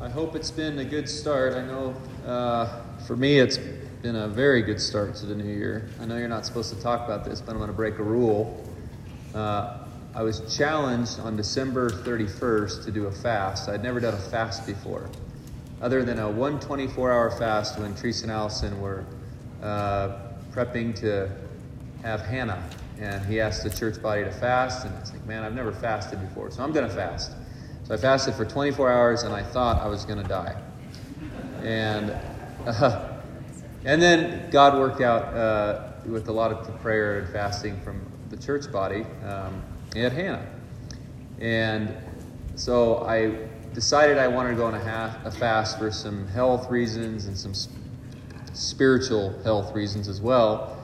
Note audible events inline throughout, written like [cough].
I hope it's been a good start. I know uh, for me it's been a very good start to the new year. I know you're not supposed to talk about this, but I'm going to break a rule. Uh, I was challenged on December 31st to do a fast. I'd never done a fast before, other than a 124 hour fast when Teresa and Allison were uh, prepping to have Hannah. And he asked the church body to fast, and I was like, man, I've never fasted before, so I'm going to fast. So I fasted for 24 hours and I thought I was going to die. And, uh, and then God worked out uh, with a lot of prayer and fasting from the church body. Um, had Hannah. And so I decided I wanted to go on a, half, a fast for some health reasons and some spiritual health reasons as well.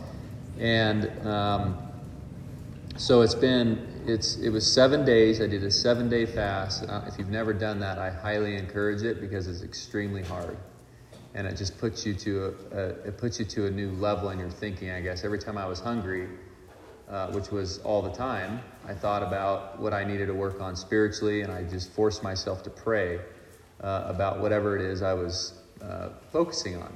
And um, so it's been it's it was seven days. I did a seven day fast. Uh, if you've never done that, I highly encourage it because it's extremely hard, and it just puts you to a, a it puts you to a new level in your thinking. I guess every time I was hungry, uh, which was all the time, I thought about what I needed to work on spiritually, and I just forced myself to pray uh, about whatever it is I was uh, focusing on.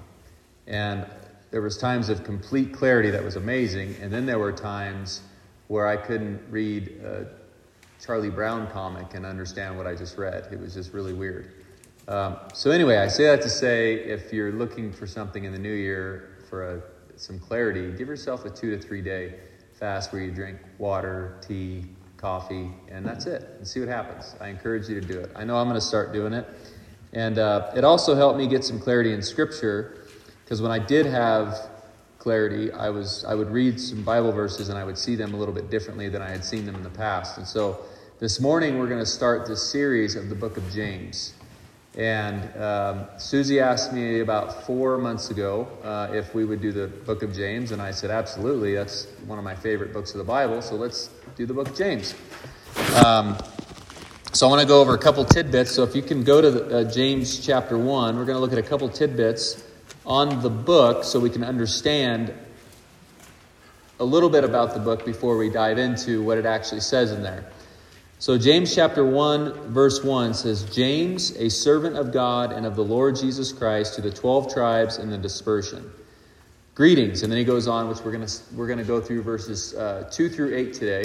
And there was times of complete clarity that was amazing, and then there were times where I couldn't read a Charlie Brown comic and understand what I just read. It was just really weird. Um, so, anyway, I say that to say if you're looking for something in the new year for a, some clarity, give yourself a two to three day fast where you drink water, tea, coffee, and that's it, and see what happens. I encourage you to do it. I know I'm going to start doing it. And uh, it also helped me get some clarity in Scripture because when I did have clarity, I was I would read some Bible verses and I would see them a little bit differently than I had seen them in the past. And so this morning we're going to start this series of the book of James. And um, Susie asked me about four months ago uh, if we would do the book of James, and I said absolutely. That's one of my favorite books of the Bible. So let's do the book of James. Um, so I want to go over a couple tidbits. So if you can go to the, uh, James chapter one, we're going to look at a couple tidbits on the book so we can understand a little bit about the book before we dive into what it actually says in there. So, James chapter 1, verse 1 says, James, a servant of God and of the Lord Jesus Christ, to the 12 tribes in the dispersion. Greetings. And then he goes on, which we're going to, we're to go through verses uh, 2 through 8 today.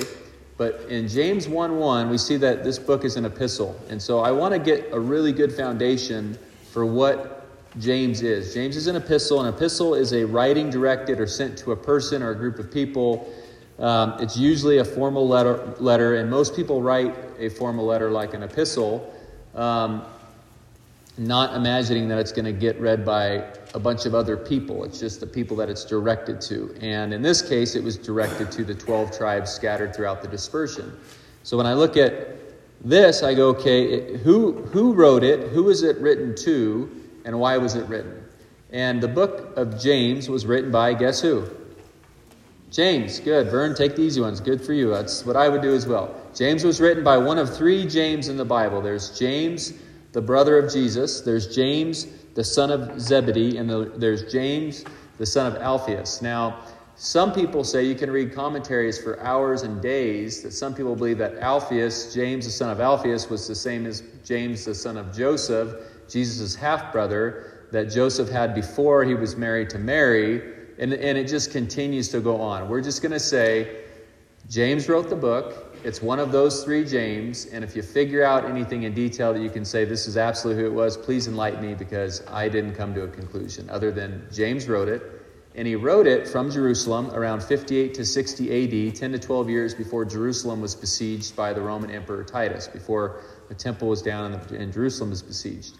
But in James 1 1, we see that this book is an epistle. And so I want to get a really good foundation for what James is. James is an epistle. An epistle is a writing directed or sent to a person or a group of people. Um, it's usually a formal letter, letter, and most people write a formal letter like an epistle, um, not imagining that it's going to get read by a bunch of other people. It's just the people that it's directed to. And in this case, it was directed to the 12 tribes scattered throughout the dispersion. So when I look at this, I go, okay, who, who wrote it? Who is it written to? And why was it written? And the book of James was written by guess who? James. Good. Vern, take the easy ones. Good for you. That's what I would do as well. James was written by one of three James in the Bible. There's James, the brother of Jesus. There's James, the son of Zebedee. And the, there's James, the son of Alphaeus. Now, some people say you can read commentaries for hours and days that some people believe that Alphaeus, James, the son of Alphaeus, was the same as James, the son of Joseph Jesus' half brother, that Joseph had before he was married to Mary. And, and it just continues to go on. We're just going to say James wrote the book. It's one of those three James. And if you figure out anything in detail that you can say this is absolutely who it was, please enlighten me because I didn't come to a conclusion other than James wrote it. And he wrote it from Jerusalem around 58 to 60 AD, 10 to 12 years before Jerusalem was besieged by the Roman Emperor Titus, before the temple was down and, the, and Jerusalem was besieged.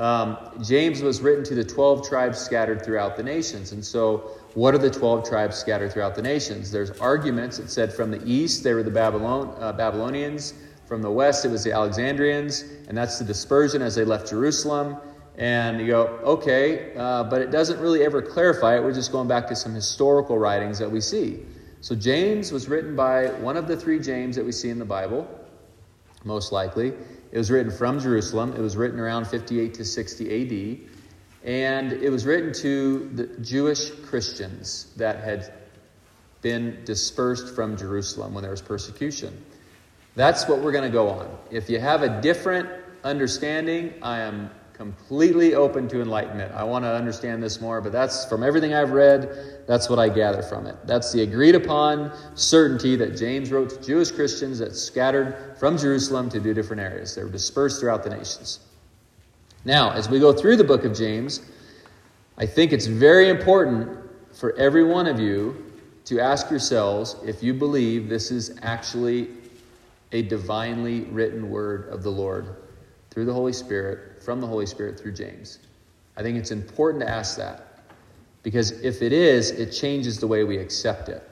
Um, James was written to the 12 tribes scattered throughout the nations. And so, what are the 12 tribes scattered throughout the nations? There's arguments. It said from the east, they were the Babylon, uh, Babylonians. From the west, it was the Alexandrians. And that's the dispersion as they left Jerusalem. And you go, okay, uh, but it doesn't really ever clarify it. We're just going back to some historical writings that we see. So, James was written by one of the three James that we see in the Bible, most likely. It was written from Jerusalem. It was written around 58 to 60 AD. And it was written to the Jewish Christians that had been dispersed from Jerusalem when there was persecution. That's what we're going to go on. If you have a different understanding, I am completely open to enlightenment. I want to understand this more, but that's from everything I've read, that's what I gather from it. That's the agreed upon certainty that James wrote to Jewish Christians that scattered from Jerusalem to do different areas. They were dispersed throughout the nations. Now, as we go through the book of James, I think it's very important for every one of you to ask yourselves if you believe this is actually a divinely written word of the Lord through the Holy Spirit from the Holy Spirit through James? I think it's important to ask that because if it is, it changes the way we accept it.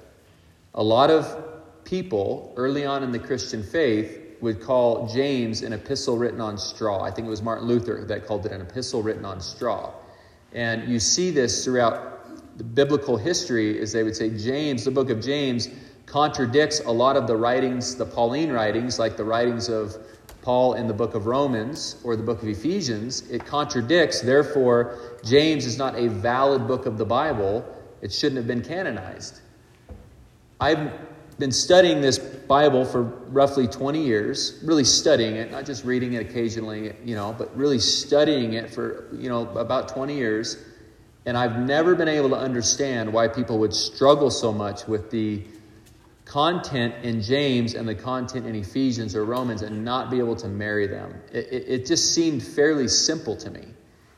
A lot of people early on in the Christian faith would call James an epistle written on straw. I think it was Martin Luther that called it an epistle written on straw. And you see this throughout the biblical history as they would say James, the book of James, contradicts a lot of the writings, the Pauline writings, like the writings of Paul in the book of Romans or the book of Ephesians, it contradicts. Therefore, James is not a valid book of the Bible. It shouldn't have been canonized. I've been studying this Bible for roughly 20 years, really studying it, not just reading it occasionally, you know, but really studying it for, you know, about 20 years. And I've never been able to understand why people would struggle so much with the content in James and the content in Ephesians or Romans and not be able to marry them. It, it, it, just seemed fairly simple to me.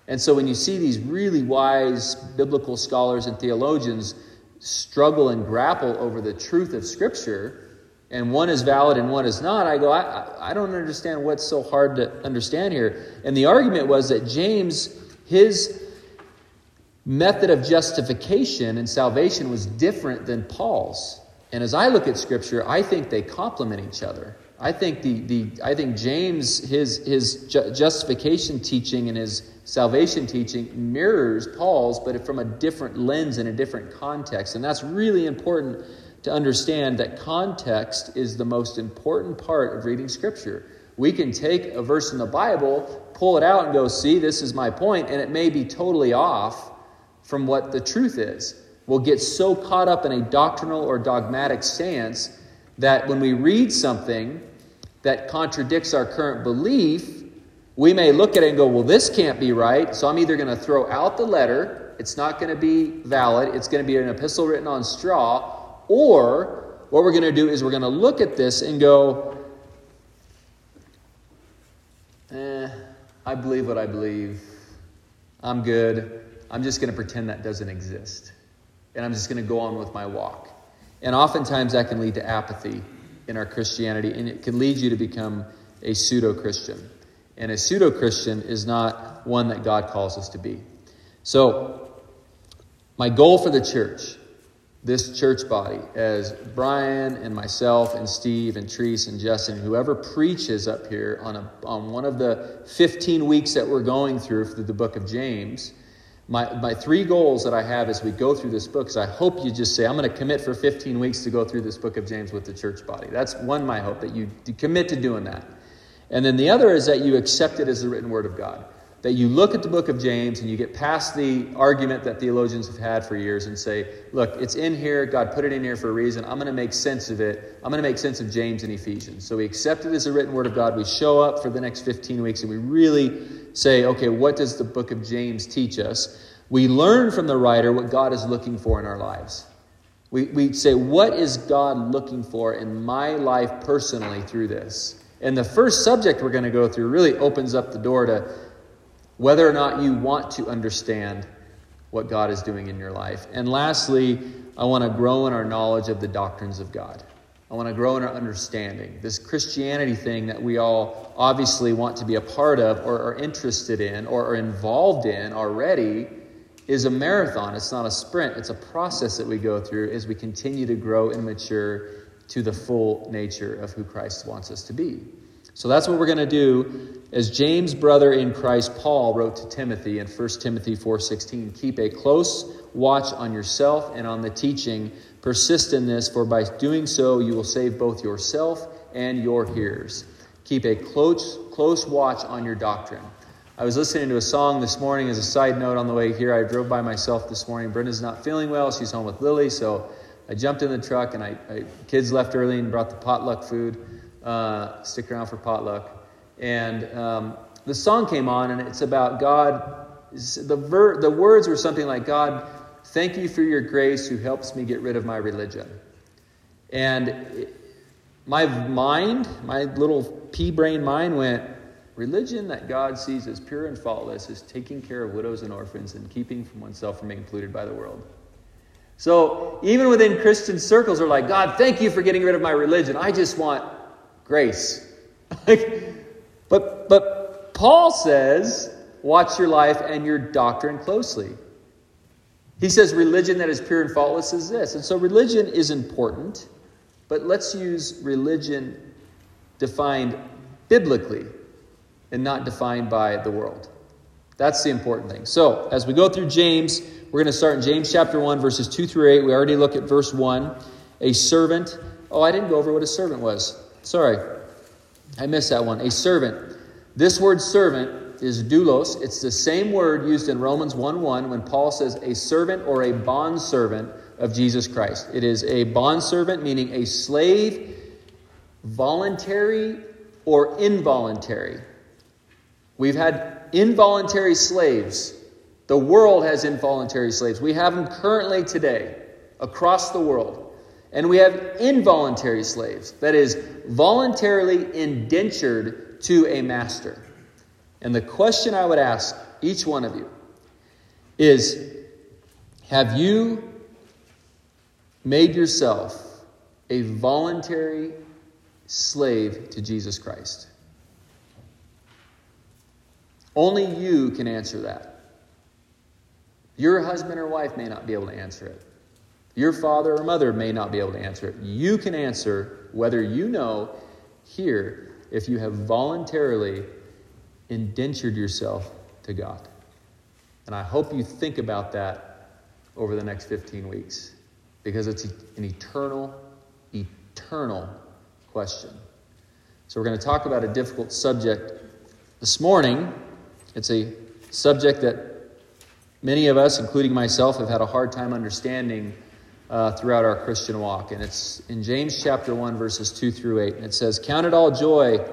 And so when you see these really wise biblical scholars and theologians struggle and grapple over the truth of Scripture, and one is valid and one is not, I go, I, I don't understand what's so hard to understand here. And the argument was that James, his method of justification and salvation was different than Paul's. And as I look at Scripture, I think they complement each other. I think the, the I think James his his ju- justification teaching and his salvation teaching mirrors Paul's, but from a different lens and a different context. And that's really important to understand that context is the most important part of reading Scripture. We can take a verse in the Bible, pull it out, and go, "See, this is my point," and it may be totally off from what the truth is will get so caught up in a doctrinal or dogmatic stance that when we read something that contradicts our current belief, we may look at it and go, well, this can't be right, so I'm either going to throw out the letter, it's not going to be valid, it's going to be an epistle written on straw, or what we're going to do is we're going to look at this and go, eh, I believe what I believe. I'm good. I'm just going to pretend that doesn't exist and I'm just going to go on with my walk. And oftentimes that can lead to apathy in our Christianity, and it can lead you to become a pseudo Christian. And a pseudo Christian is not one that God calls us to be. So, my goal for the church, this church body, as Brian and myself and Steve and Treese and Justin, whoever preaches up here on, a, on one of the 15 weeks that we're going through through the book of James, my, my three goals that I have as we go through this book is I hope you just say, I'm going to commit for 15 weeks to go through this book of James with the church body. That's one, my hope, that you commit to doing that. And then the other is that you accept it as the written word of God. That you look at the book of James and you get past the argument that theologians have had for years and say, look, it's in here. God put it in here for a reason. I'm going to make sense of it. I'm going to make sense of James and Ephesians. So we accept it as a written word of God. We show up for the next 15 weeks and we really say, okay, what does the book of James teach us? We learn from the writer what God is looking for in our lives. We, we say, what is God looking for in my life personally through this? And the first subject we're going to go through really opens up the door to whether or not you want to understand what God is doing in your life. And lastly, I want to grow in our knowledge of the doctrines of God. I want to grow in our understanding. This Christianity thing that we all obviously want to be a part of or are interested in or are involved in already is a marathon. It's not a sprint. It's a process that we go through as we continue to grow and mature to the full nature of who Christ wants us to be. So that's what we're going to do. As James' brother in Christ, Paul, wrote to Timothy in 1 Timothy 4.16, Keep a close watch on yourself and on the teaching Persist in this, for by doing so you will save both yourself and your hearers. Keep a close, close watch on your doctrine. I was listening to a song this morning as a side note on the way here. I drove by myself this morning. Brenda's not feeling well. She's home with Lily, so I jumped in the truck and I, I kids left early and brought the potluck food. Uh, stick around for potluck. And um, the song came on, and it's about God. The, ver, the words were something like, God, thank you for your grace who helps me get rid of my religion. And my mind, my little pea brain mind went, religion that God sees as pure and faultless is taking care of widows and orphans and keeping from oneself from being polluted by the world. So even within Christian circles, they're like, God, thank you for getting rid of my religion. I just want grace. [laughs] but, but Paul says, watch your life and your doctrine closely. He says religion that is pure and faultless is this. And so religion is important, but let's use religion defined biblically and not defined by the world. That's the important thing. So, as we go through James, we're going to start in James chapter 1, verses 2 through 8. We already looked at verse 1. A servant. Oh, I didn't go over what a servant was. Sorry. I missed that one. A servant. This word servant is doulos. It's the same word used in Romans 1 1 when Paul says a servant or a bondservant of Jesus Christ. It is a bondservant, meaning a slave, voluntary or involuntary. We've had involuntary slaves. The world has involuntary slaves. We have them currently today across the world. And we have involuntary slaves, that is, voluntarily indentured to a master. And the question I would ask each one of you is Have you made yourself a voluntary slave to Jesus Christ? Only you can answer that. Your husband or wife may not be able to answer it. Your father or mother may not be able to answer it. You can answer whether you know here if you have voluntarily indentured yourself to God. And I hope you think about that over the next 15 weeks because it's an eternal, eternal question. So, we're going to talk about a difficult subject this morning. It's a subject that many of us, including myself, have had a hard time understanding uh, throughout our Christian walk. And it's in James chapter 1, verses 2 through 8. And it says, Count it all joy,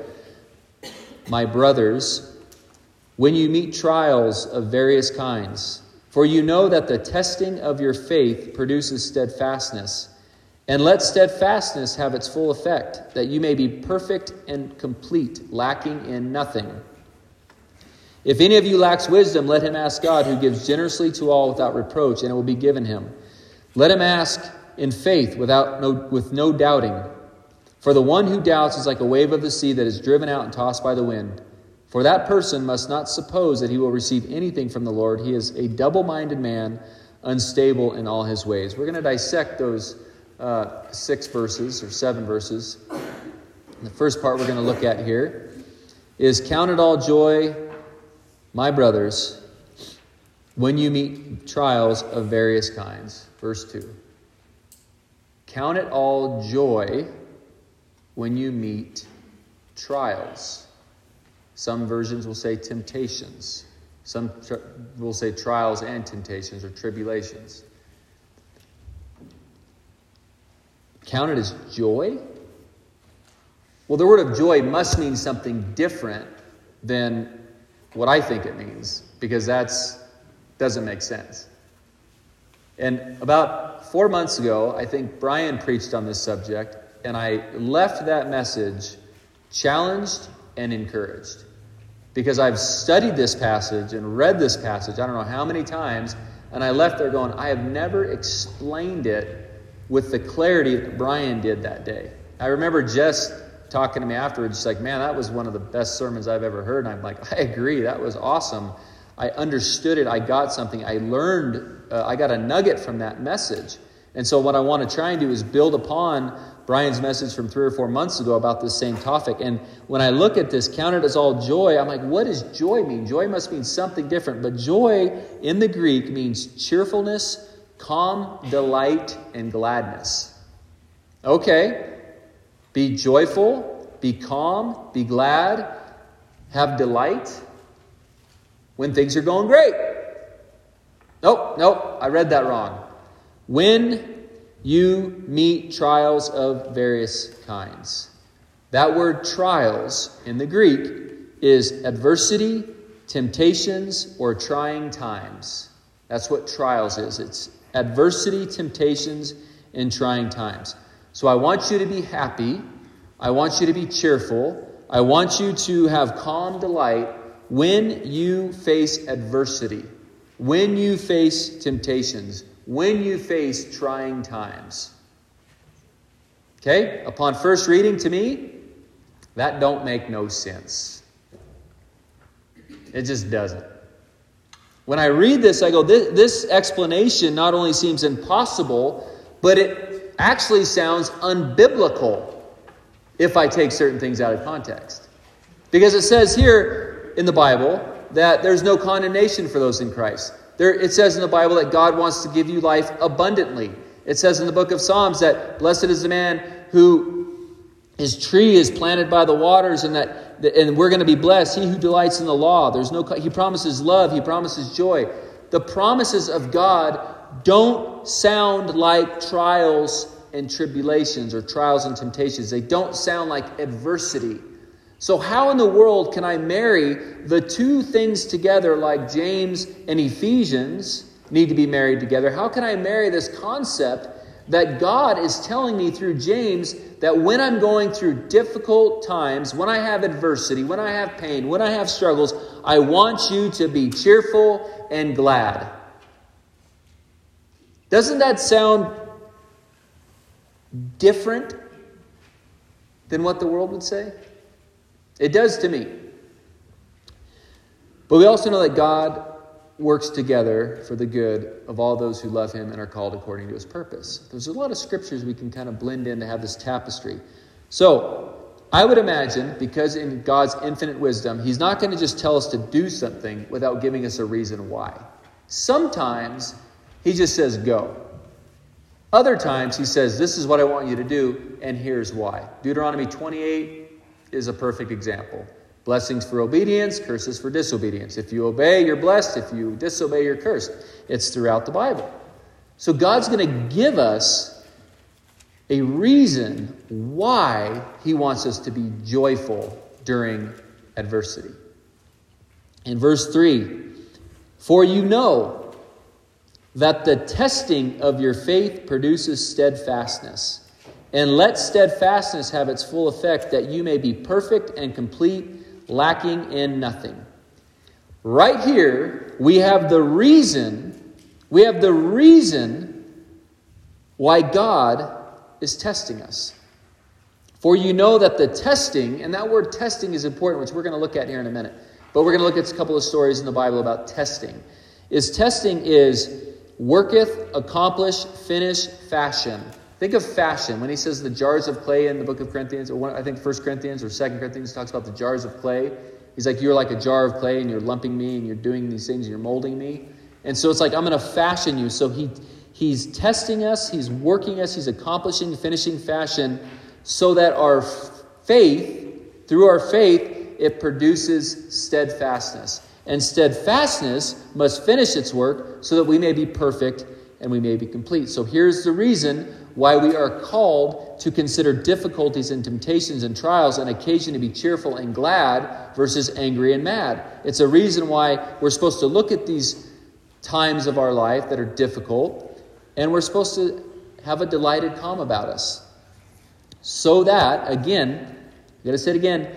my brothers, when you meet trials of various kinds. For you know that the testing of your faith produces steadfastness. And let steadfastness have its full effect, that you may be perfect and complete, lacking in nothing. If any of you lacks wisdom, let him ask God, who gives generously to all without reproach, and it will be given him. Let him ask in faith without no, with no doubting. For the one who doubts is like a wave of the sea that is driven out and tossed by the wind. For that person must not suppose that he will receive anything from the Lord. He is a double minded man, unstable in all his ways. We're going to dissect those uh, six verses or seven verses. The first part we're going to look at here is Count it all joy my brothers, when you meet trials of various kinds, verse 2, count it all joy when you meet trials. Some versions will say temptations. Some will say trials and temptations or tribulations. Count it as joy? Well, the word of joy must mean something different than what I think it means because that's doesn't make sense. And about four months ago, I think Brian preached on this subject, and I left that message challenged and encouraged because I've studied this passage and read this passage, I don't know how many times, and I left there going, I have never explained it with the clarity that Brian did that day. I remember just talking to me afterwards, she's like, man, that was one of the best sermons I've ever heard. And I'm like, I agree. That was awesome. I understood it. I got something. I learned, uh, I got a nugget from that message. And so, what I want to try and do is build upon Brian's message from three or four months ago about this same topic. And when I look at this, count it as all joy, I'm like, what does joy mean? Joy must mean something different. But joy in the Greek means cheerfulness, calm, delight, and gladness. Okay, be joyful, be calm, be glad, have delight when things are going great. Nope, nope, I read that wrong. When you meet trials of various kinds. That word trials in the Greek is adversity, temptations, or trying times. That's what trials is. It's adversity, temptations, and trying times. So I want you to be happy. I want you to be cheerful. I want you to have calm delight when you face adversity, when you face temptations, when you face trying times. Okay? Upon first reading to me, that don't make no sense. It just doesn't. When I read this, I go, this, this explanation not only seems impossible, but it actually sounds unbiblical if I take certain things out of context. Because it says here in the Bible that there's no condemnation for those in Christ. There, it says in the Bible that God wants to give you life abundantly. It says in the book of Psalms that blessed is the man who his tree is planted by the waters and that and we're going to be blessed he who delights in the law there's no he promises love he promises joy the promises of god don't sound like trials and tribulations or trials and temptations they don't sound like adversity so how in the world can i marry the two things together like james and ephesians need to be married together how can i marry this concept that God is telling me through James that when I'm going through difficult times, when I have adversity, when I have pain, when I have struggles, I want you to be cheerful and glad. Doesn't that sound different than what the world would say? It does to me. But we also know that God works together for the good of all those who love him and are called according to his purpose. There's a lot of scriptures we can kind of blend in to have this tapestry. So, I would imagine, because in God's infinite wisdom, he's not going to just tell us to do something without giving us a reason why. Sometimes he just says, go. Other times he says, this is what I want you to do, and here's why. Deuteronomy 28 is a perfect example. Blessings for obedience, curses for disobedience. If you obey, you're blessed. If you disobey, you're cursed. It's throughout the Bible. So God's going to give us a reason why He wants us to be joyful during adversity. In verse 3, for you know that the testing of your faith produces steadfastness. And let steadfastness have its full effect, that you may be perfect and complete lacking in nothing. Right here, we have the reason, we have the reason why God is testing us. For you know that the testing, and that word testing is important, which we're going to look at here in a minute. But we're going to look at a couple of stories in the Bible about testing. Is testing is worketh, accomplish, finish, fashion. Think of fashion. When he says the jars of clay in the book of Corinthians, or one, I think First Corinthians or Second Corinthians talks about the jars of clay. He's like, You're like a jar of clay and you're lumping me and you're doing these things and you're molding me. And so it's like, I'm going to fashion you. So he, he's testing us, he's working us, he's accomplishing, finishing fashion so that our faith, through our faith, it produces steadfastness. And steadfastness must finish its work so that we may be perfect and we may be complete. So here's the reason why we are called to consider difficulties and temptations and trials an occasion to be cheerful and glad versus angry and mad. It's a reason why we're supposed to look at these times of our life that are difficult and we're supposed to have a delighted calm about us. So that, again, I gotta say it again,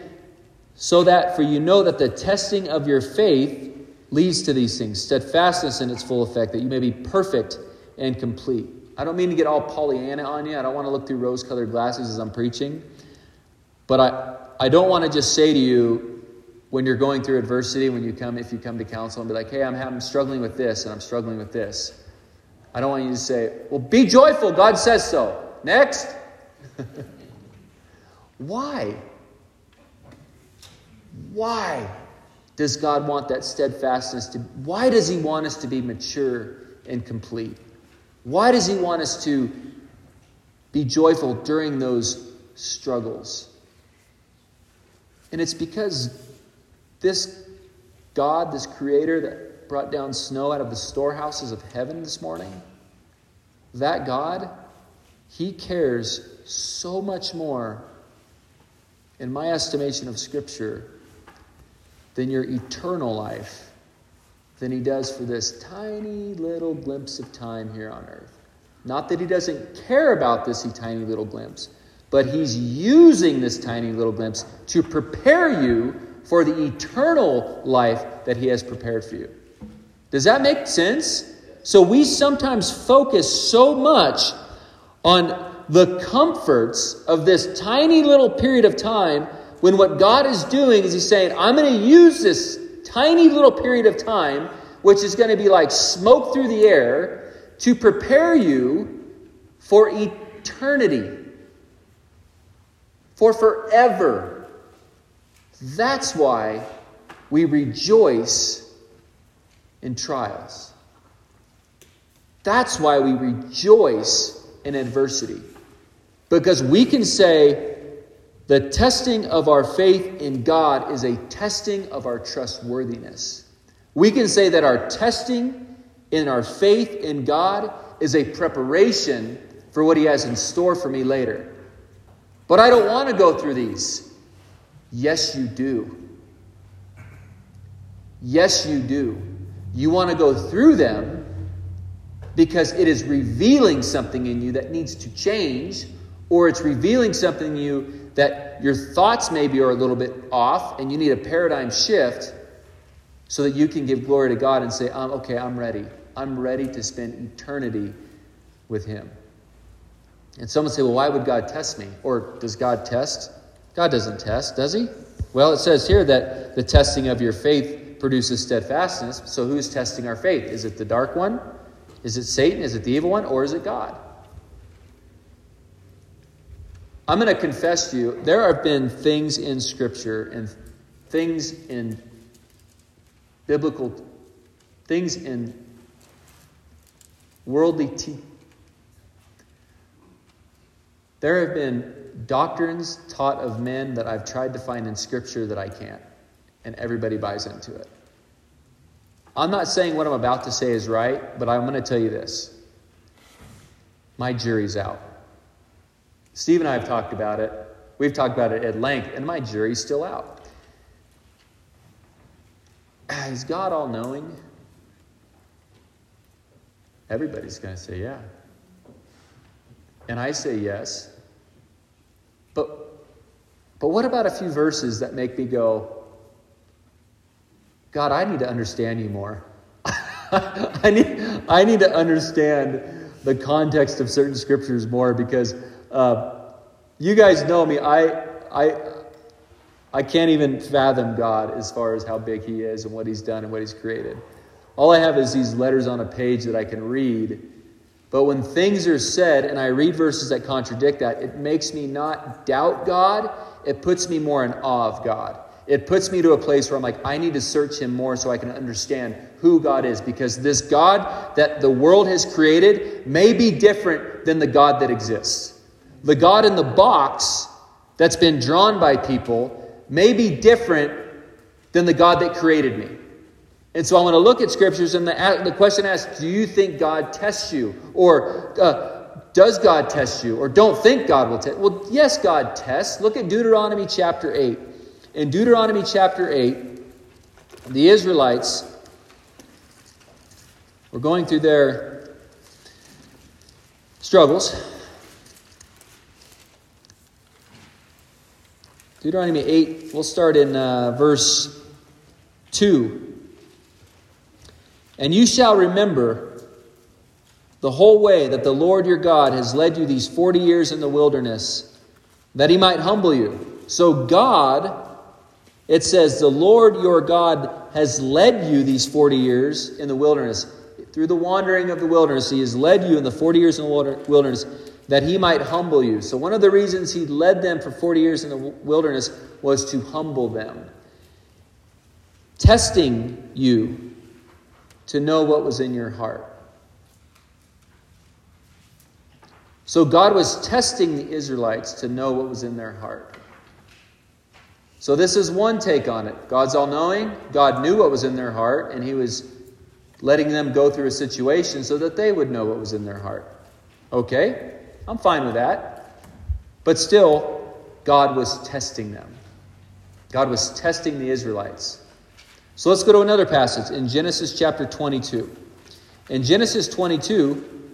so that for you know that the testing of your faith leads to these things, steadfastness in its full effect, that you may be perfect and complete. I don't mean to get all Pollyanna on you. I don't want to look through rose colored glasses as I'm preaching. But I, I don't want to just say to you when you're going through adversity, when you come, if you come to counsel and be like, hey, I'm, I'm struggling with this and I'm struggling with this. I don't want you to say, well, be joyful. God says so. Next. [laughs] Why? Why does God want that steadfastness to why does he want us to be mature and complete? Why does He want us to be joyful during those struggles? And it's because this God, this Creator that brought down snow out of the storehouses of heaven this morning, that God, He cares so much more, in my estimation of Scripture, than your eternal life than he does for this tiny little glimpse of time here on earth. Not that he doesn't care about this tiny little glimpse, but he's using this tiny little glimpse to prepare you for the eternal life that he has prepared for you. Does that make sense? So we sometimes focus so much on the comforts of this tiny little period of time when what God is doing is He's saying, I'm going to use this tiny little period of time, which is going to be like smoke through the air, to prepare you for eternity, for forever. That's why we rejoice in trials. That's why we rejoice in adversity. Because we can say the testing of our faith in God is a testing of our trustworthiness. We can say that our testing in our faith in God is a preparation for what He has in store for me later. But I don't want to go through these. Yes, you do. Yes, you do. You want to go through them because it is revealing something in you that needs to change or it's revealing something in you that your thoughts maybe are a little bit off and you need a paradigm shift so that you can give glory to God and say, I'm, okay, I'm ready. I'm ready to spend eternity with Him. And someone say, well, why would God test me? Or does God test? God doesn't test, does He? Well, it says here that the testing of your faith produces steadfastness. So who's testing our faith? Is it the dark one? Is it Satan? Is it the evil one? Or is it God? I'm going to confess to you, there have been things in Scripture and things in biblical, things in worldly teaching. There have been doctrines taught of men that I've tried to find in Scripture that I can't, and everybody buys into it. I'm not saying what I'm about to say is right, but I'm going to tell you this. My jury's out. Steve and I have talked about it. We've talked about it at length, and my jury's still out. Is God all knowing? Everybody's going to say, yeah. And I say yes. But, but what about a few verses that make me go, God, I need to understand you more. [laughs] I, need, I need to understand the context of certain scriptures more because uh, you guys know me. I, I, I can't even fathom God as far as how big He is and what He's done and what He's created. All I have is these letters on a page that I can read. But when things are said and I read verses that contradict that, it makes me not doubt God. It puts me more in awe of God. It puts me to a place where I'm like, I need to search Him more so I can understand who God is. Because this God that the world has created may be different than the God that exists. The God in the box that's been drawn by people may be different than the God that created me. And so I want to look at scriptures, and the, the question asks Do you think God tests you? Or uh, does God test you? Or don't think God will test? Well, yes, God tests. Look at Deuteronomy chapter 8. In Deuteronomy chapter 8, the Israelites were going through their struggles. Deuteronomy 8, we'll start in uh, verse 2. And you shall remember the whole way that the Lord your God has led you these 40 years in the wilderness, that he might humble you. So, God, it says, the Lord your God has led you these 40 years in the wilderness. Through the wandering of the wilderness, he has led you in the 40 years in the wilderness that he might humble you. So, one of the reasons he led them for 40 years in the wilderness was to humble them, testing you to know what was in your heart. So, God was testing the Israelites to know what was in their heart. So, this is one take on it. God's all knowing, God knew what was in their heart, and he was letting them go through a situation so that they would know what was in their heart. Okay? I'm fine with that. But still, God was testing them. God was testing the Israelites. So let's go to another passage in Genesis chapter 22. In Genesis 22,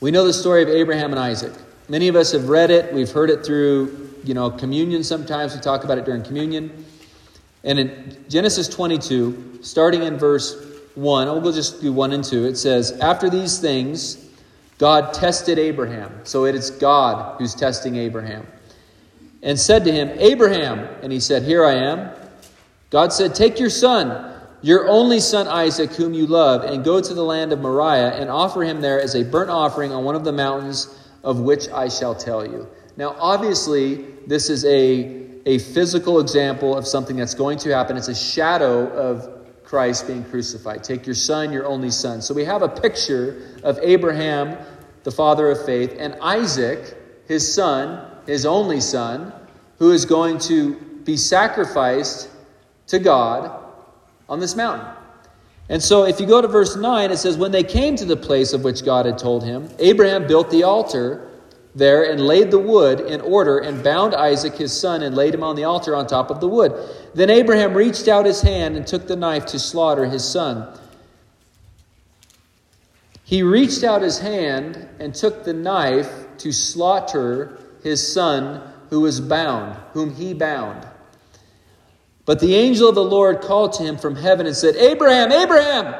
we know the story of Abraham and Isaac. Many of us have read it, we've heard it through, you know, communion sometimes. We talk about it during communion. And in Genesis 22, starting in verse 1, we'll just do 1 and 2, it says, After these things, God tested Abraham. So it is God who's testing Abraham. And said to him, Abraham. And he said, Here I am. God said, Take your son, your only son Isaac, whom you love, and go to the land of Moriah and offer him there as a burnt offering on one of the mountains of which I shall tell you. Now, obviously, this is a, a physical example of something that's going to happen. It's a shadow of Christ being crucified. Take your son, your only son. So we have a picture of Abraham, the father of faith, and Isaac, his son, his only son, who is going to be sacrificed to God on this mountain. And so if you go to verse 9, it says, When they came to the place of which God had told him, Abraham built the altar there and laid the wood in order and bound Isaac his son and laid him on the altar on top of the wood. Then Abraham reached out his hand and took the knife to slaughter his son. He reached out his hand and took the knife to slaughter his son who was bound, whom he bound. But the angel of the Lord called to him from heaven and said, Abraham, Abraham!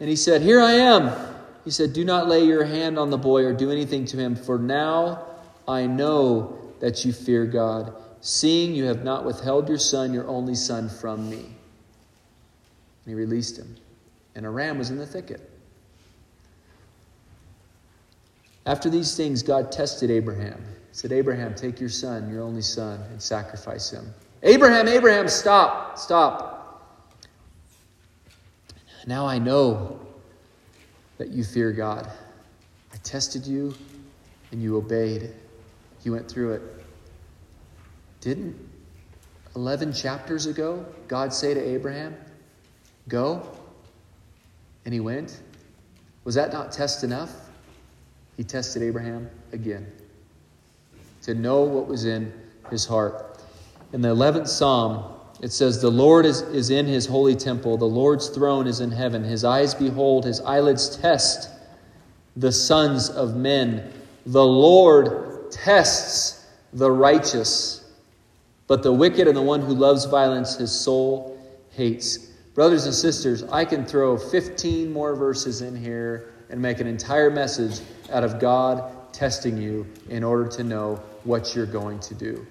And he said, Here I am. He said, Do not lay your hand on the boy or do anything to him, for now I know that you fear God, seeing you have not withheld your son, your only son, from me. And he released him. And a ram was in the thicket. After these things, God tested Abraham. He said, Abraham, take your son, your only son, and sacrifice him. Abraham, Abraham, stop, stop. Now I know that you fear God. I tested you and you obeyed. You went through it. Didn't 11 chapters ago God say to Abraham, Go? And he went? Was that not test enough? He tested Abraham again to know what was in his heart in the 11th Psalm, it says, The Lord is, is in his holy temple, the Lord's throne is in heaven. His eyes behold, his eyelids test the sons of men. The Lord tests the righteous, but the wicked and the one who loves violence, his soul hates. Brothers and sisters, I can throw 15 more verses in here and make an entire message out of God testing you in order to know what you're going to do.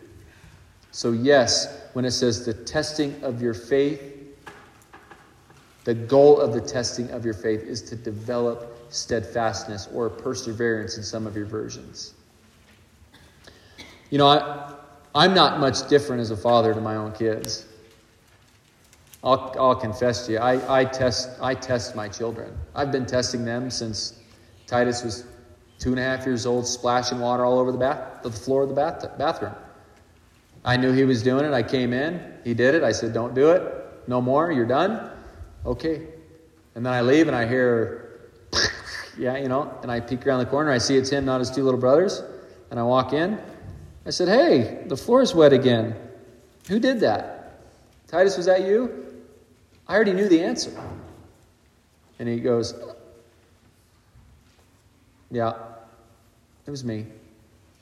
So, yes, when it says the testing of your faith, the goal of the testing of your faith is to develop steadfastness or perseverance in some of your versions. You know, I, I'm not much different as a father to my own kids. I'll, I'll confess to you, I, I, test, I test my children. I've been testing them since Titus was two and a half years old, splashing water all over the, bath, the floor of the bath, bathroom. I knew he was doing it. I came in. He did it. I said, Don't do it. No more. You're done. Okay. And then I leave and I hear, [laughs] yeah, you know, and I peek around the corner. I see it's him, not his two little brothers. And I walk in. I said, Hey, the floor is wet again. Who did that? Titus, was that you? I already knew the answer. And he goes, Yeah, it was me.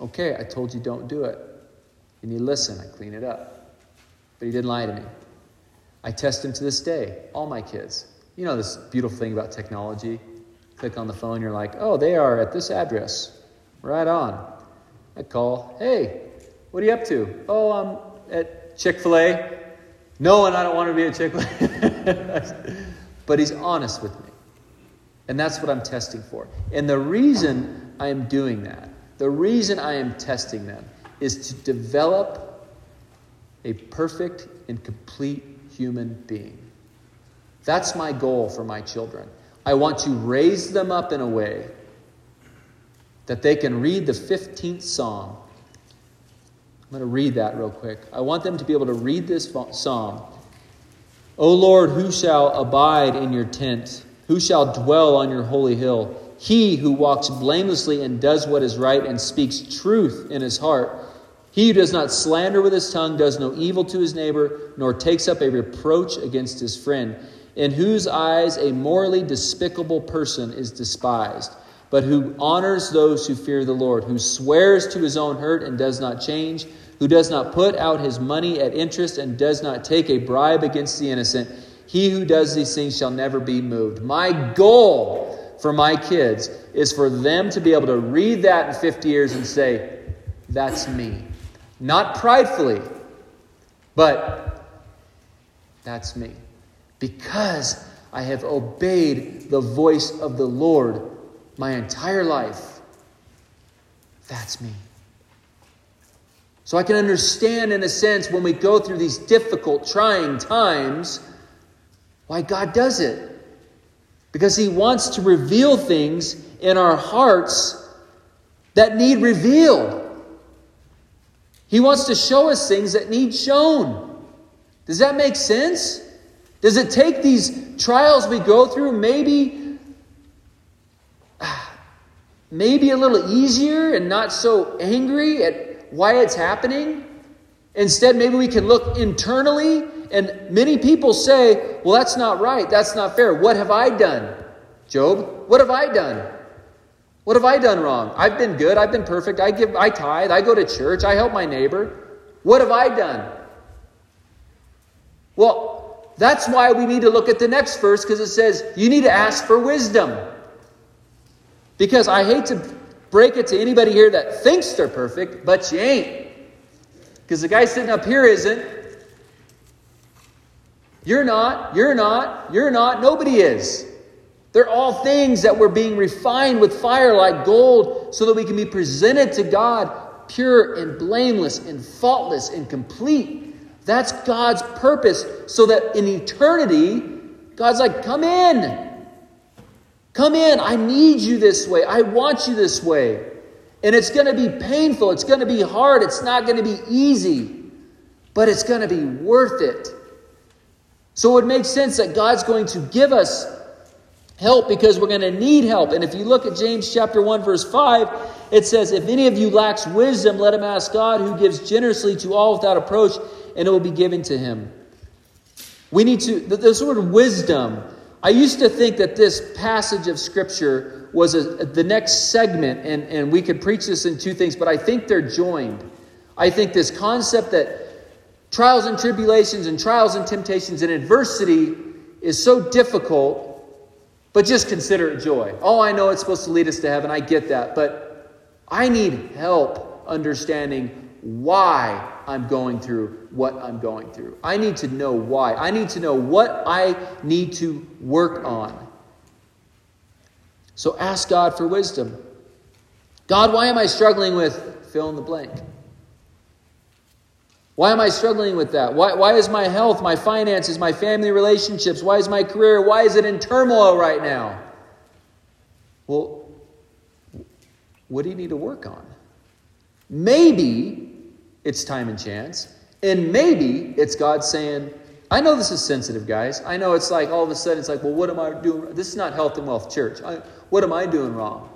Okay, I told you don't do it. And you listen, I clean it up. But he didn't lie to me. I test him to this day, all my kids. You know this beautiful thing about technology? Click on the phone, you're like, oh, they are at this address. Right on. I call, hey, what are you up to? Oh, I'm at Chick fil A. No, and I don't want to be at Chick fil A. [laughs] but he's honest with me. And that's what I'm testing for. And the reason I am doing that, the reason I am testing them, is to develop a perfect and complete human being. That's my goal for my children. I want to raise them up in a way that they can read the 15th Psalm. I'm going to read that real quick. I want them to be able to read this psalm. O Lord, who shall abide in your tent? Who shall dwell on your holy hill? He who walks blamelessly and does what is right and speaks truth in his heart He who does not slander with his tongue does no evil to his neighbor, nor takes up a reproach against his friend, in whose eyes a morally despicable person is despised, but who honors those who fear the Lord, who swears to his own hurt and does not change, who does not put out his money at interest and does not take a bribe against the innocent. He who does these things shall never be moved. My goal for my kids is for them to be able to read that in 50 years and say, That's me. Not pridefully, but that's me. Because I have obeyed the voice of the Lord my entire life. That's me. So I can understand, in a sense, when we go through these difficult, trying times, why God does it. Because He wants to reveal things in our hearts that need revealed. He wants to show us things that need shown. Does that make sense? Does it take these trials we go through maybe [sighs] maybe a little easier and not so angry at why it's happening? Instead, maybe we can look internally and many people say, "Well, that's not right. That's not fair. What have I done?" Job, what have I done? What have I done wrong? I've been good. I've been perfect. I give I tithe. I go to church. I help my neighbor. What have I done? Well, that's why we need to look at the next verse because it says you need to ask for wisdom. Because I hate to break it to anybody here that thinks they're perfect, but you ain't. Because the guy sitting up here isn't. You're not. You're not. You're not. Nobody is. They're all things that were being refined with fire like gold so that we can be presented to God pure and blameless and faultless and complete. That's God's purpose so that in eternity, God's like, come in. Come in. I need you this way. I want you this way. And it's going to be painful. It's going to be hard. It's not going to be easy. But it's going to be worth it. So it makes sense that God's going to give us help because we're going to need help. And if you look at James chapter 1 verse 5, it says, "If any of you lacks wisdom, let him ask God, who gives generously to all without approach, and it will be given to him." We need to the this word wisdom. I used to think that this passage of scripture was a, the next segment and, and we could preach this in two things, but I think they're joined. I think this concept that trials and tribulations and trials and temptations and adversity is so difficult but just consider it joy. Oh, I know it's supposed to lead us to heaven. I get that. But I need help understanding why I'm going through what I'm going through. I need to know why. I need to know what I need to work on. So ask God for wisdom. God, why am I struggling with fill in the blank? Why am I struggling with that? Why, why is my health, my finances, my family relationships, why is my career, why is it in turmoil right now? Well, what do you need to work on? Maybe it's time and chance, and maybe it's God saying, I know this is sensitive, guys. I know it's like all of a sudden it's like, well, what am I doing? This is not health and wealth church. I, what am I doing wrong?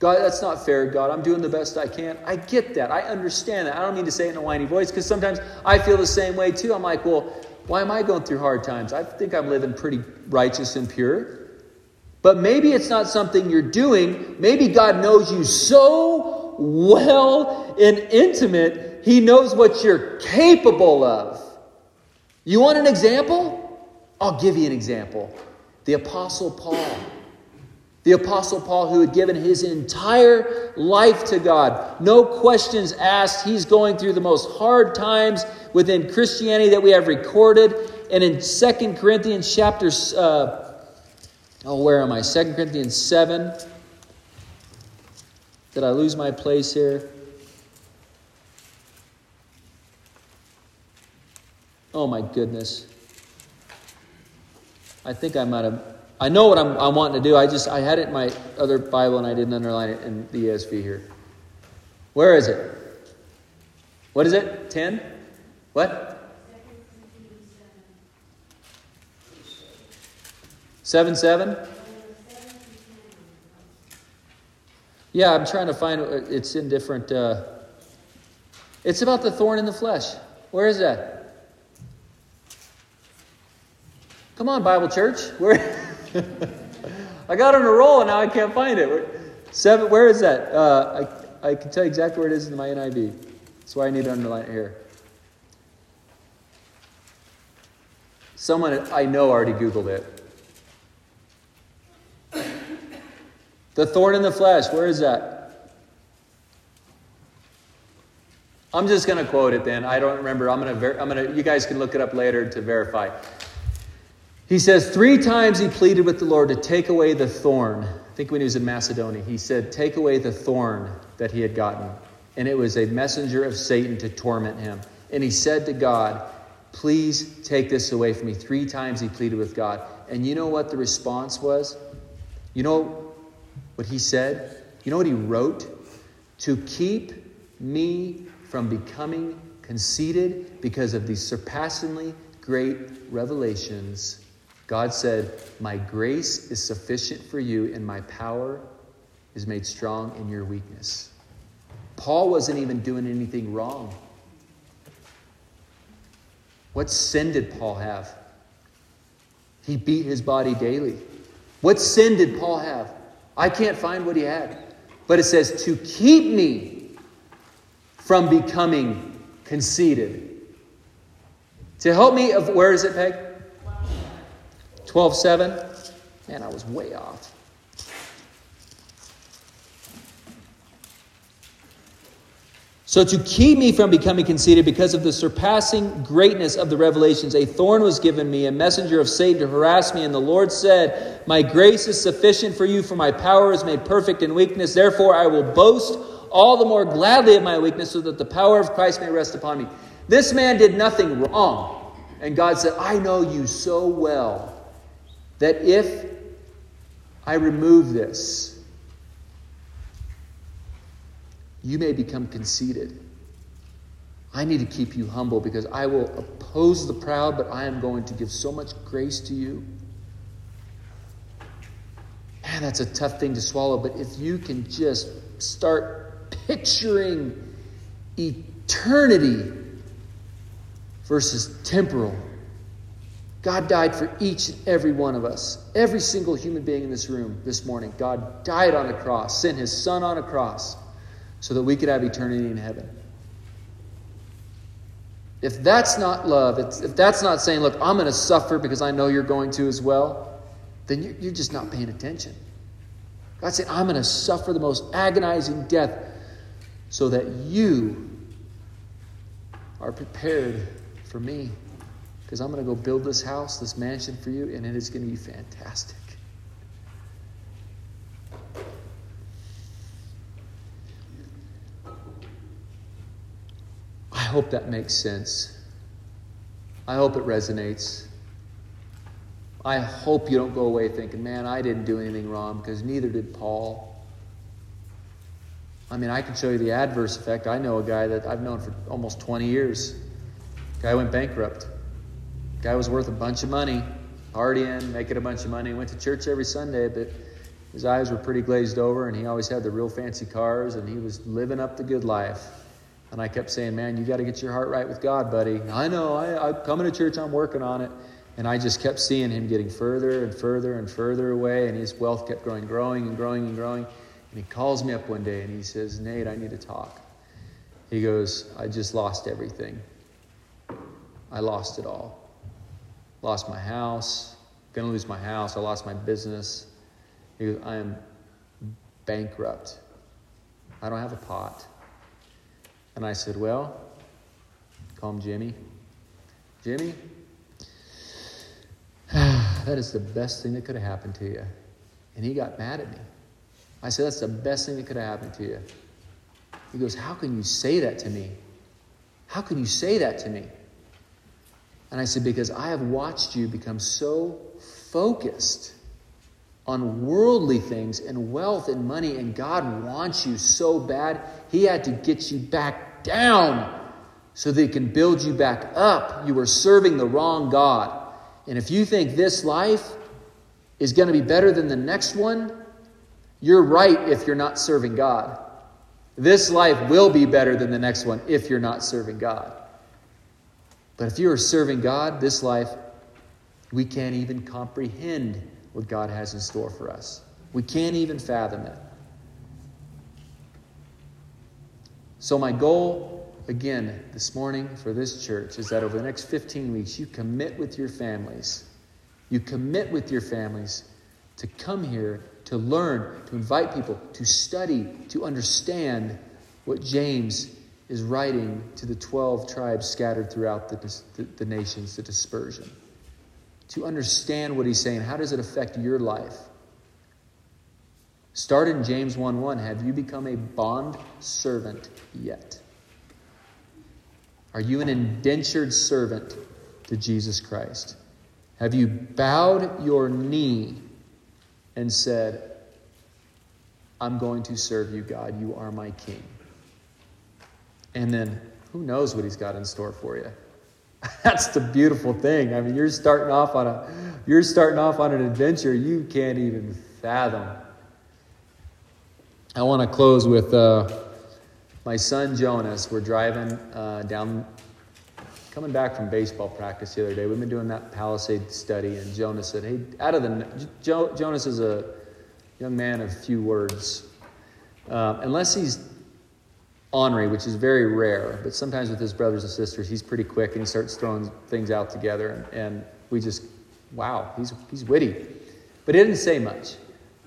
God, that's not fair, God. I'm doing the best I can. I get that. I understand that. I don't mean to say it in a whiny voice because sometimes I feel the same way too. I'm like, well, why am I going through hard times? I think I'm living pretty righteous and pure. But maybe it's not something you're doing. Maybe God knows you so well and intimate, He knows what you're capable of. You want an example? I'll give you an example. The Apostle Paul. The Apostle Paul, who had given his entire life to God, no questions asked. He's going through the most hard times within Christianity that we have recorded. And in Second Corinthians chapter, uh, oh, where am I? Second Corinthians 7. Did I lose my place here? Oh my goodness. I think I might have I know what I'm, I'm wanting to do. I just I had it in my other Bible and I didn't underline it in the ESV here. Where is it? What is it? Ten? What? Seven seven. Yeah, I'm trying to find. It. It's in different. Uh, It's about the thorn in the flesh. Where is that? Come on, Bible church. Where? [laughs] [laughs] I got on a roll and now I can't find it. Seven. Where is that? Uh, I, I can tell you exactly where it is in my NIV. That's why I need to underline it here. Someone I know already Googled it. The thorn in the flesh, where is that? I'm just going to quote it then. I don't remember. I'm going to, ver- I'm going to, you guys can look it up later to verify. He says, Three times he pleaded with the Lord to take away the thorn. I think when he was in Macedonia, he said, Take away the thorn that he had gotten. And it was a messenger of Satan to torment him. And he said to God, Please take this away from me. Three times he pleaded with God. And you know what the response was? You know what he said? You know what he wrote? To keep me from becoming conceited because of these surpassingly great revelations, God said, My grace is sufficient for you, and my power is made strong in your weakness. Paul wasn't even doing anything wrong. What sin did Paul have? He beat his body daily. What sin did Paul have? I can't find what he had. But it says, to keep me from becoming conceited. To help me, of where is it, Peg? 12 7. Man, I was way off. So, to keep me from becoming conceited because of the surpassing greatness of the revelations, a thorn was given me, a messenger of Satan to harass me. And the Lord said, My grace is sufficient for you, for my power is made perfect in weakness. Therefore, I will boast all the more gladly of my weakness, so that the power of Christ may rest upon me. This man did nothing wrong. And God said, I know you so well that if I remove this, you may become conceited. I need to keep you humble because I will oppose the proud, but I am going to give so much grace to you. Man, that's a tough thing to swallow, but if you can just start picturing eternity versus temporal, God died for each and every one of us. Every single human being in this room this morning, God died on the cross, sent his son on a cross so that we could have eternity in heaven. If that's not love, if that's not saying, look, I'm going to suffer because I know you're going to as well, then you're just not paying attention. God said, I'm going to suffer the most agonizing death so that you are prepared for me. Because I'm going to go build this house, this mansion for you, and it is going to be fantastic. I hope that makes sense. I hope it resonates. I hope you don't go away thinking, man, I didn't do anything wrong because neither did Paul. I mean, I can show you the adverse effect. I know a guy that I've known for almost 20 years. Guy went bankrupt. Guy was worth a bunch of money, partying, making a bunch of money, went to church every Sunday, but his eyes were pretty glazed over, and he always had the real fancy cars, and he was living up the good life. And I kept saying, Man, you got to get your heart right with God, buddy. I know, I, I'm coming to church, I'm working on it. And I just kept seeing him getting further and further and further away, and his wealth kept growing, growing and growing and growing. And he calls me up one day and he says, Nate, I need to talk. He goes, I just lost everything. I lost it all. Lost my house, gonna lose my house, I lost my business. He goes, I am bankrupt. I don't have a pot. And I said, Well, call him Jimmy. Jimmy, [sighs] that is the best thing that could have happened to you. And he got mad at me. I said, That's the best thing that could have happened to you. He goes, How can you say that to me? How can you say that to me? And I said, Because I have watched you become so focused on worldly things and wealth and money, and God wants you so bad, He had to get you back down so that He can build you back up. You were serving the wrong God. And if you think this life is going to be better than the next one, you're right if you're not serving God. This life will be better than the next one if you're not serving God. But if you are serving God, this life, we can't even comprehend what God has in store for us. We can't even fathom it. So, my goal, again, this morning for this church is that over the next 15 weeks, you commit with your families. You commit with your families to come here, to learn, to invite people, to study, to understand what James is writing to the 12 tribes scattered throughout the, the, the nations, the dispersion. To understand what he's saying. How does it affect your life? Start in James 1 1. Have you become a bond servant yet? Are you an indentured servant to Jesus Christ? Have you bowed your knee and said, I'm going to serve you, God. You are my king? And then who knows what he's got in store for you? [laughs] That's the beautiful thing. I mean, you're starting off on a you're starting off on an adventure you can't even fathom. I want to close with uh, my son Jonas. We're driving uh, down, coming back from baseball practice the other day. We've been doing that Palisade study, and Jonas said, "Hey, out of the jo- Jonas is a young man of few words, uh, unless he's ornery, which is very rare. But sometimes with his brothers and sisters, he's pretty quick, and he starts throwing things out together, and, and we just, wow, he's he's witty, but he didn't say much."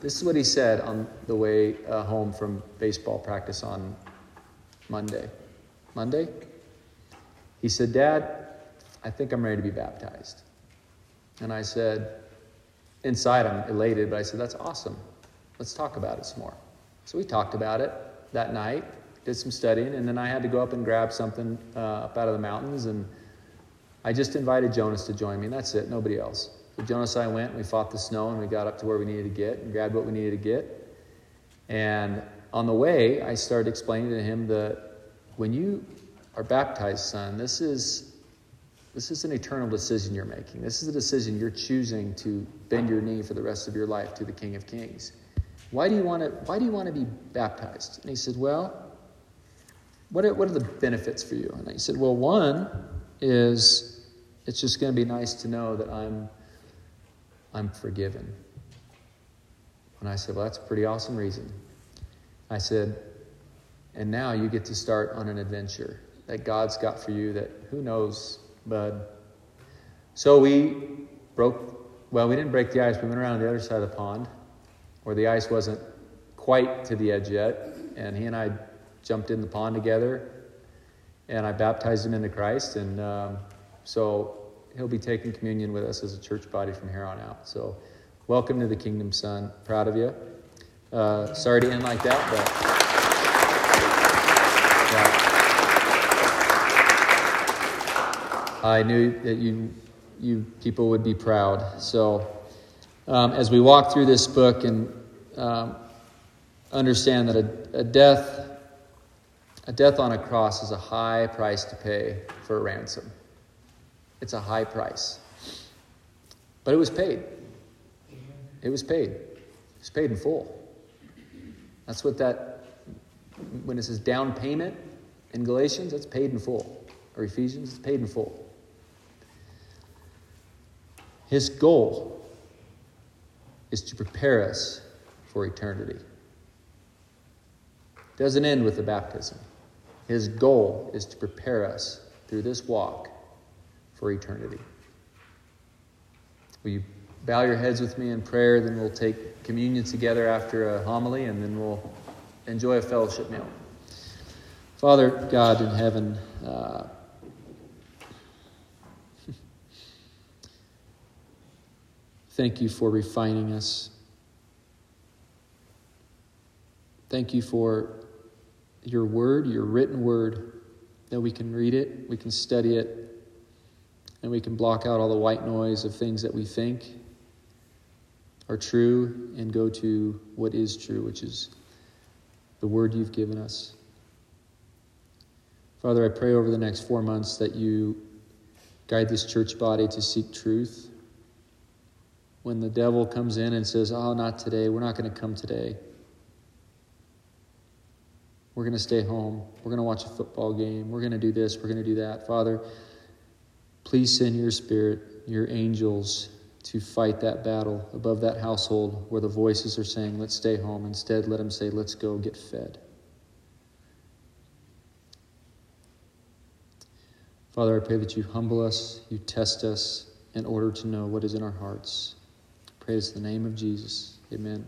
This is what he said on the way uh, home from baseball practice on Monday. Monday? He said, Dad, I think I'm ready to be baptized. And I said, inside I'm elated, but I said, That's awesome. Let's talk about it some more. So we talked about it that night, did some studying, and then I had to go up and grab something uh, up out of the mountains. And I just invited Jonas to join me, and that's it, nobody else. So Jonas and I went and we fought the snow and we got up to where we needed to get and grabbed what we needed to get. And on the way, I started explaining to him that when you are baptized, son, this is this is an eternal decision you're making. This is a decision you're choosing to bend your knee for the rest of your life to the King of Kings. Why do you want to why do you want to be baptized? And he said, Well, what are, what are the benefits for you? And I said, Well, one is it's just going to be nice to know that I'm I'm forgiven. And I said, Well, that's a pretty awesome reason. I said, And now you get to start on an adventure that God's got for you that who knows, bud. So we broke, well, we didn't break the ice. We went around the other side of the pond where the ice wasn't quite to the edge yet. And he and I jumped in the pond together and I baptized him into Christ. And um, so he'll be taking communion with us as a church body from here on out. So, welcome to the kingdom, son. Proud of you. Uh, sorry to end like that, but. Yeah. I knew that you, you people would be proud. So, um, as we walk through this book and um, understand that a, a death, a death on a cross is a high price to pay for a ransom. It's a high price. But it was paid. It was paid. It was paid in full. That's what that, when it says down payment in Galatians, that's paid in full. Or Ephesians, it's paid in full. His goal is to prepare us for eternity. It doesn't end with the baptism. His goal is to prepare us through this walk for eternity. Will you bow your heads with me in prayer? Then we'll take communion together after a homily, and then we'll enjoy a fellowship meal. Father God in heaven, uh, [laughs] thank you for refining us. Thank you for your word, your written word, that we can read it, we can study it, and we can block out all the white noise of things that we think are true and go to what is true, which is the word you've given us. Father, I pray over the next four months that you guide this church body to seek truth. When the devil comes in and says, Oh, not today, we're not going to come today. We're going to stay home. We're going to watch a football game. We're going to do this. We're going to do that. Father, please send your spirit, your angels, to fight that battle above that household where the voices are saying, let's stay home. Instead, let them say, let's go get fed. Father, I pray that you humble us, you test us in order to know what is in our hearts. In the name of Jesus. Amen.